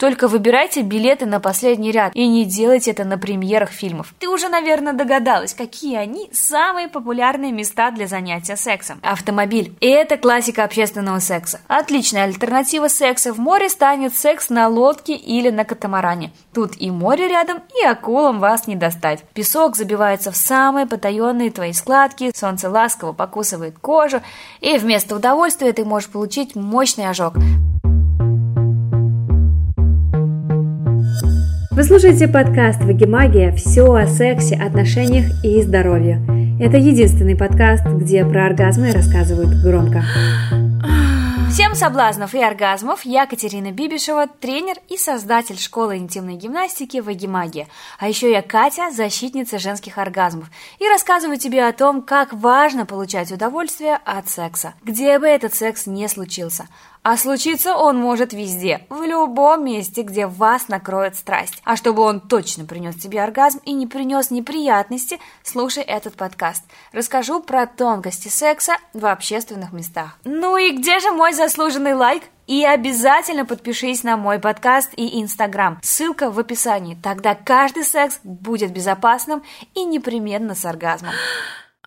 Только выбирайте билеты на последний ряд и не делайте это на премьерах фильмов. Ты уже, наверное, догадалась, какие они самые популярные места для занятия сексом. Автомобиль. И это классика общественного секса. Отличная альтернатива секса в море станет секс на лодке или на катамаране. Тут и море рядом, и акулам вас не достать. Песок забивается в самые потаенные твои складки, солнце ласково покусывает кожу, и вместо удовольствия ты можешь получить мощный ожог. Вы слушаете подкаст «Вагимагия. Все о сексе, отношениях и здоровье». Это единственный подкаст, где про оргазмы рассказывают громко. Всем соблазнов и оргазмов! Я Катерина Бибишева, тренер и создатель школы интимной гимнастики Вагимагия. А еще я Катя, защитница женских оргазмов. И рассказываю тебе о том, как важно получать удовольствие от секса, где бы этот секс не случился. А случиться он может везде, в любом месте, где вас накроет страсть. А чтобы он точно принес тебе оргазм и не принес неприятности, слушай этот подкаст. Расскажу про тонкости секса в общественных местах. Ну и где же мой заслуженный лайк? И обязательно подпишись на мой подкаст и инстаграм. Ссылка в описании. Тогда каждый секс будет безопасным и непременно с оргазмом.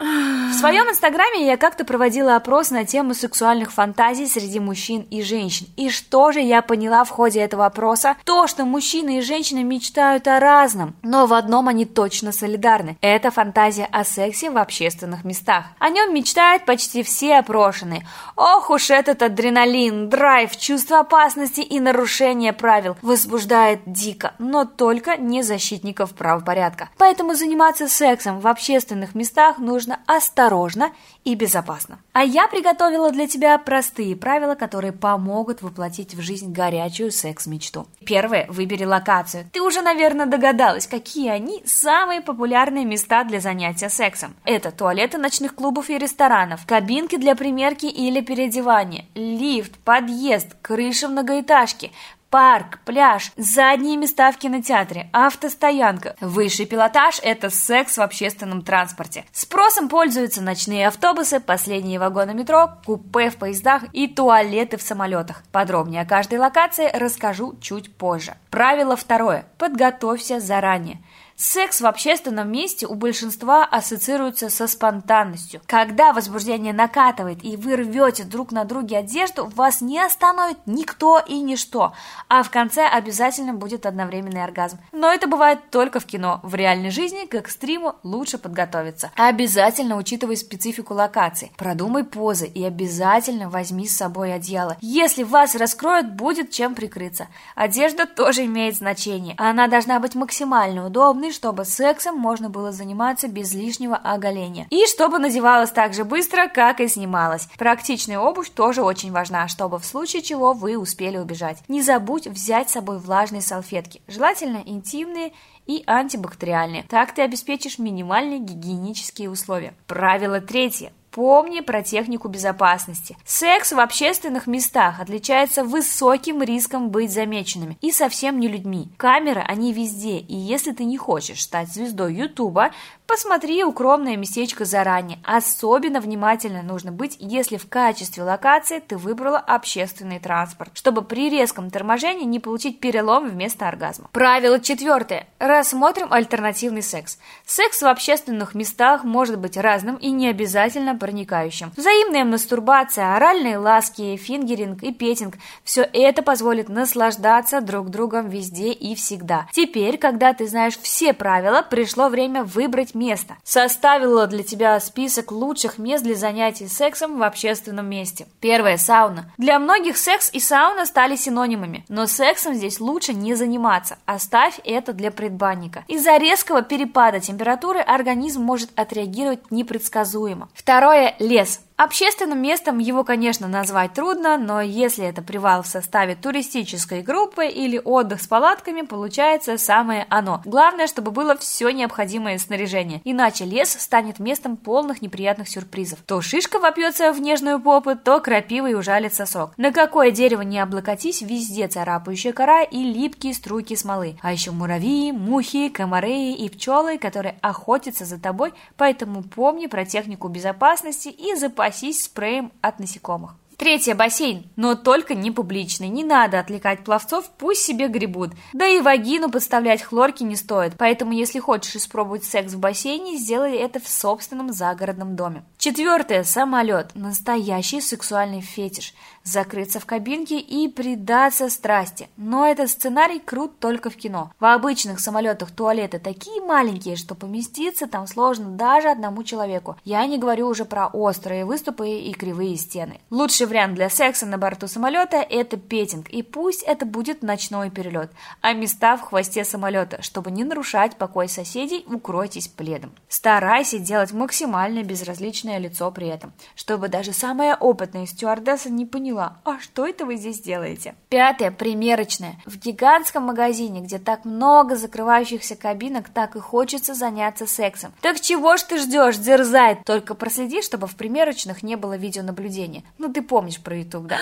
В своем инстаграме я как-то проводила опрос на тему сексуальных фантазий среди мужчин и женщин. И что же я поняла в ходе этого опроса? То, что мужчины и женщины мечтают о разном, но в одном они точно солидарны. Это фантазия о сексе в общественных местах. О нем мечтают почти все опрошенные. Ох уж этот адреналин, драйв, чувство опасности и нарушение правил возбуждает дико, но только не защитников правопорядка. Поэтому заниматься сексом в общественных местах нужно нужно осторожно и безопасно. А я приготовила для тебя простые правила, которые помогут воплотить в жизнь горячую секс-мечту. Первое. Выбери локацию. Ты уже, наверное, догадалась, какие они самые популярные места для занятия сексом. Это туалеты ночных клубов и ресторанов, кабинки для примерки или переодевания, лифт, подъезд, крыша многоэтажки, парк, пляж, задние места в кинотеатре, автостоянка. Высший пилотаж – это секс в общественном транспорте. Спросом пользуются ночные автобусы, последние вагоны метро, купе в поездах и туалеты в самолетах. Подробнее о каждой локации расскажу чуть позже. Правило второе. Подготовься заранее. Секс в общественном месте у большинства ассоциируется со спонтанностью. Когда возбуждение накатывает и вы рвете друг на друге одежду, вас не остановит никто и ничто, а в конце обязательно будет одновременный оргазм. Но это бывает только в кино. В реальной жизни к экстриму лучше подготовиться. Обязательно учитывай специфику локации. Продумай позы и обязательно возьми с собой одеяло. Если вас раскроют, будет чем прикрыться. Одежда тоже имеет значение. Она должна быть максимально удобной, удобный, чтобы сексом можно было заниматься без лишнего оголения. И чтобы надевалась так же быстро, как и снималась. Практичная обувь тоже очень важна, чтобы в случае чего вы успели убежать. Не забудь взять с собой влажные салфетки, желательно интимные и антибактериальные. Так ты обеспечишь минимальные гигиенические условия. Правило третье. Помни про технику безопасности. Секс в общественных местах отличается высоким риском быть замеченными и совсем не людьми. Камеры, они везде, и если ты не хочешь стать звездой Ютуба, Посмотри укромное местечко заранее. Особенно внимательно нужно быть, если в качестве локации ты выбрала общественный транспорт, чтобы при резком торможении не получить перелом вместо оргазма. Правило четвертое. Рассмотрим альтернативный секс. Секс в общественных местах может быть разным и не обязательно проникающим. Взаимная мастурбация, оральные ласки, фингеринг и петинг – все это позволит наслаждаться друг другом везде и всегда. Теперь, когда ты знаешь все правила, пришло время выбрать место. Составила для тебя список лучших мест для занятий сексом в общественном месте. Первое – сауна. Для многих секс и сауна стали синонимами, но сексом здесь лучше не заниматься. Оставь это для предбанника. Из-за резкого перепада температуры организм может отреагировать непредсказуемо. Второе – лес. Общественным местом его, конечно, назвать трудно, но если это привал в составе туристической группы или отдых с палатками, получается самое оно. Главное, чтобы было все необходимое снаряжение, иначе лес станет местом полных неприятных сюрпризов. То шишка вопьется в нежную попу, то крапивой ужалит сосок. На какое дерево не облокотись, везде царапающая кора и липкие струйки смолы. А еще муравьи, мухи, комары и пчелы, которые охотятся за тобой, поэтому помни про технику безопасности и запасись спреем от насекомых. Третье – бассейн, но только не публичный. Не надо отвлекать пловцов, пусть себе гребут. Да и вагину подставлять хлорки не стоит, поэтому если хочешь испробовать секс в бассейне, сделай это в собственном загородном доме. Четвертое – самолет. Настоящий сексуальный фетиш – закрыться в кабинке и предаться страсти. Но этот сценарий крут только в кино. В обычных самолетах туалеты такие маленькие, что поместиться там сложно даже одному человеку. Я не говорю уже про острые выступы и кривые стены. Лучший вариант для секса на борту самолета – это петинг, и пусть это будет ночной перелет, а места в хвосте самолета, чтобы не нарушать покой соседей, укройтесь пледом. Старайся делать максимально безразличное лицо при этом, чтобы даже самая опытная стюардесса не поняла, поняла, а что это вы здесь делаете? Пятое, примерочное. В гигантском магазине, где так много закрывающихся кабинок, так и хочется заняться сексом. Так чего ж ты ждешь, дерзай? Только проследи, чтобы в примерочных не было видеонаблюдения. Ну, ты помнишь про YouTube, да?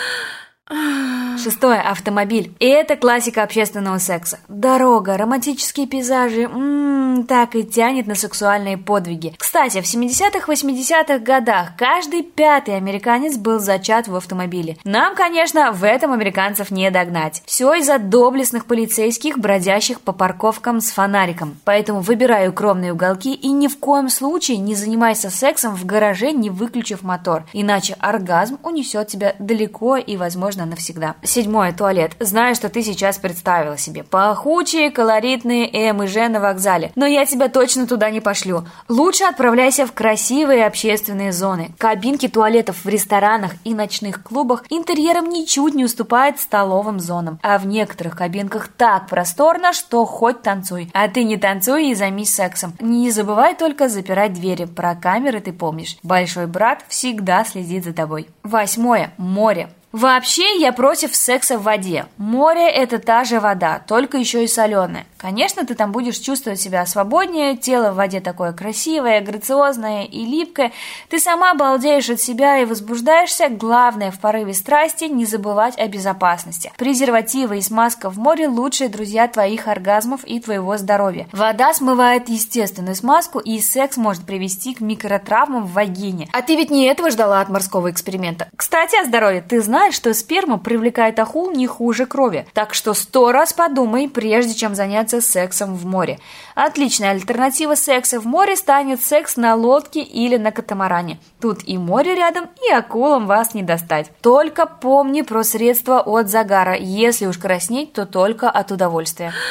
Шестое. Автомобиль. И это классика общественного секса. Дорога, романтические пейзажи. Ммм, так и тянет на сексуальные подвиги. Кстати, в 70-х, 80-х годах каждый пятый американец был зачат в автомобиле. Нам, конечно, в этом американцев не догнать. Все из-за доблестных полицейских, бродящих по парковкам с фонариком. Поэтому выбирай укромные уголки и ни в коем случае не занимайся сексом в гараже, не выключив мотор. Иначе оргазм унесет тебя далеко и, возможно, навсегда. Седьмое, туалет. Знаю, что ты сейчас представила себе. Пахучие, колоритные М и Ж на вокзале. Но я тебя точно туда не пошлю. Лучше отправляйся в красивые общественные зоны. Кабинки туалетов в ресторанах и ночных клубах интерьером ничуть не уступают столовым зонам. А в некоторых кабинках так просторно, что хоть танцуй. А ты не танцуй и займись сексом. Не забывай только запирать двери. Про камеры ты помнишь. Большой брат всегда следит за тобой. Восьмое. Море. Вообще я против секса в воде. Море – это та же вода, только еще и соленая. Конечно, ты там будешь чувствовать себя свободнее, тело в воде такое красивое, грациозное и липкое. Ты сама балдеешь от себя и возбуждаешься. Главное в порыве страсти не забывать о безопасности. Презервативы и смазка в море – лучшие друзья твоих оргазмов и твоего здоровья. Вода смывает естественную смазку, и секс может привести к микротравмам в вагине. А ты ведь не этого ждала от морского эксперимента. Кстати, о здоровье. Ты знаешь, что сперма привлекает ахул не хуже крови. Так что сто раз подумай, прежде чем заняться сексом в море. Отличная альтернатива секса в море станет секс на лодке или на катамаране. Тут и море рядом, и акулам вас не достать. Только помни про средства от загара. Если уж краснеть, то только от удовольствия.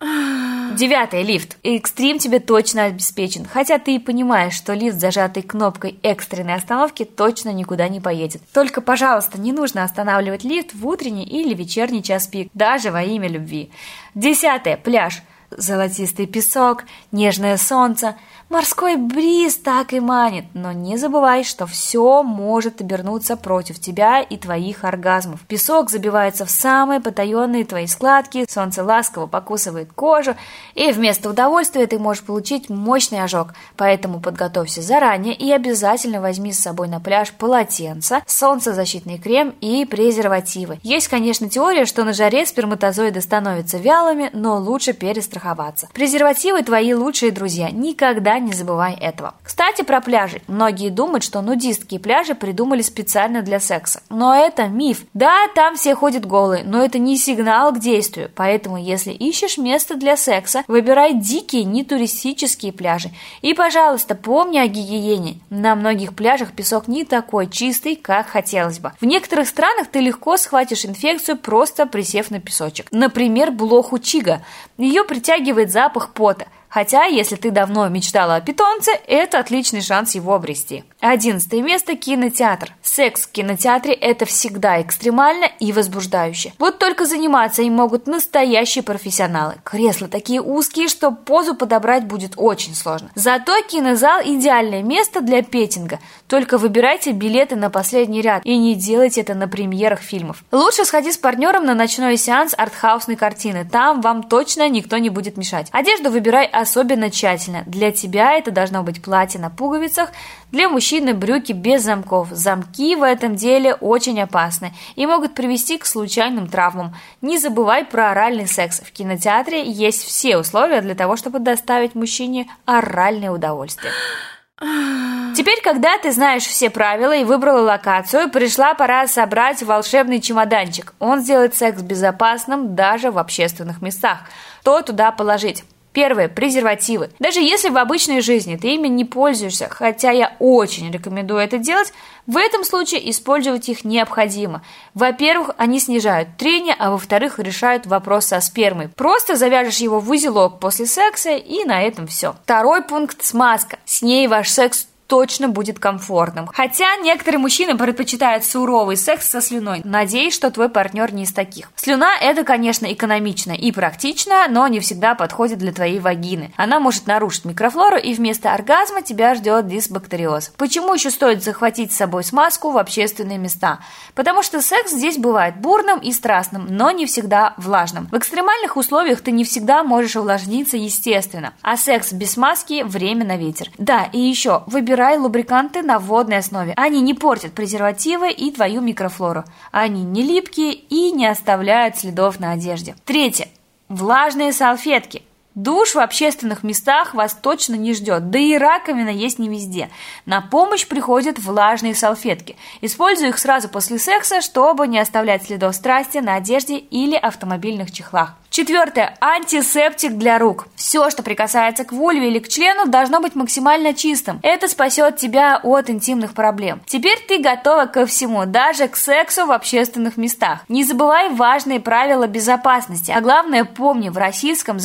Девятый лифт. Экстрим тебе точно обеспечен, хотя ты и понимаешь, что лифт, зажатый кнопкой экстренной остановки, точно никуда не поедет. Только, пожалуйста, не нужно останавливать лифт в утренний или вечерний час пик, даже во имя любви. Десятое. Пляж. Золотистый песок, нежное солнце – Морской бриз так и манит, но не забывай, что все может обернуться против тебя и твоих оргазмов. Песок забивается в самые потаенные твои складки, солнце ласково покусывает кожу, и вместо удовольствия ты можешь получить мощный ожог. Поэтому подготовься заранее и обязательно возьми с собой на пляж полотенце, солнцезащитный крем и презервативы. Есть, конечно, теория, что на жаре сперматозоиды становятся вялыми, но лучше перестраховаться. Презервативы твои лучшие друзья. Никогда не забывай этого. Кстати, про пляжи. Многие думают, что нудистские пляжи придумали специально для секса. Но это миф. Да, там все ходят голые, но это не сигнал к действию. Поэтому, если ищешь место для секса, выбирай дикие, не туристические пляжи. И, пожалуйста, помни о гигиене. На многих пляжах песок не такой чистый, как хотелось бы. В некоторых странах ты легко схватишь инфекцию, просто присев на песочек. Например, блоху чига. Ее притягивает запах пота. Хотя, если ты давно мечтала о питомце, это отличный шанс его обрести. Одиннадцатое место – кинотеатр. Секс в кинотеатре – это всегда экстремально и возбуждающе. Вот только заниматься им могут настоящие профессионалы. Кресла такие узкие, что позу подобрать будет очень сложно. Зато кинозал – идеальное место для петинга. Только выбирайте билеты на последний ряд и не делайте это на премьерах фильмов. Лучше сходи с партнером на ночной сеанс артхаусной картины. Там вам точно никто не будет мешать. Одежду выбирай особенно тщательно. Для тебя это должно быть платье на пуговицах, для мужчины брюки без замков. Замки в этом деле очень опасны и могут привести к случайным травмам. Не забывай про оральный секс. В кинотеатре есть все условия для того, чтобы доставить мужчине оральное удовольствие. Теперь, когда ты знаешь все правила и выбрала локацию, пришла пора собрать волшебный чемоданчик. Он сделает секс безопасным даже в общественных местах. Что туда положить? Первое. Презервативы. Даже если в обычной жизни ты ими не пользуешься, хотя я очень рекомендую это делать, в этом случае использовать их необходимо. Во-первых, они снижают трение, а во-вторых, решают вопрос со спермой. Просто завяжешь его в узелок после секса, и на этом все. Второй пункт – смазка. С ней ваш секс точно будет комфортным. Хотя некоторые мужчины предпочитают суровый секс со слюной. Надеюсь, что твой партнер не из таких. Слюна это, конечно, экономично и практично, но не всегда подходит для твоей вагины. Она может нарушить микрофлору и вместо оргазма тебя ждет дисбактериоз. Почему еще стоит захватить с собой смазку в общественные места? Потому что секс здесь бывает бурным и страстным, но не всегда влажным. В экстремальных условиях ты не всегда можешь увлажниться естественно, а секс без смазки – время на ветер. Да, и еще, выбирай Выбирай лубриканты на водной основе. Они не портят презервативы и твою микрофлору. Они не липкие и не оставляют следов на одежде. Третье. Влажные салфетки. Душ в общественных местах вас точно не ждет, да и раковина есть не везде. На помощь приходят влажные салфетки. Используй их сразу после секса, чтобы не оставлять следов страсти на одежде или автомобильных чехлах. Четвертое. Антисептик для рук. Все, что прикасается к вульве или к члену, должно быть максимально чистым. Это спасет тебя от интимных проблем. Теперь ты готова ко всему, даже к сексу в общественных местах. Не забывай важные правила безопасности. А главное, помни, в российском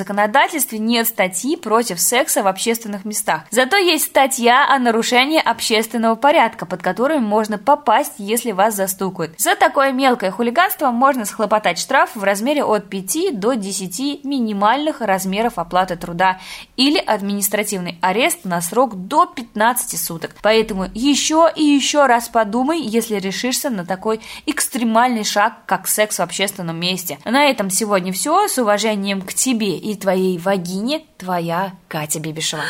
законодательстве нет статьи против секса в общественных местах. Зато есть статья о нарушении общественного порядка, под которую можно попасть, если вас застукают. За такое мелкое хулиганство можно схлопотать штраф в размере от 5 до 10 минимальных размеров оплаты труда или административный арест на срок до 15 суток. Поэтому еще и еще раз подумай, если решишься на такой экстремальный шаг, как секс в общественном месте. На этом сегодня все. С уважением к тебе и твоей вагине, твоя Катя Бибишева.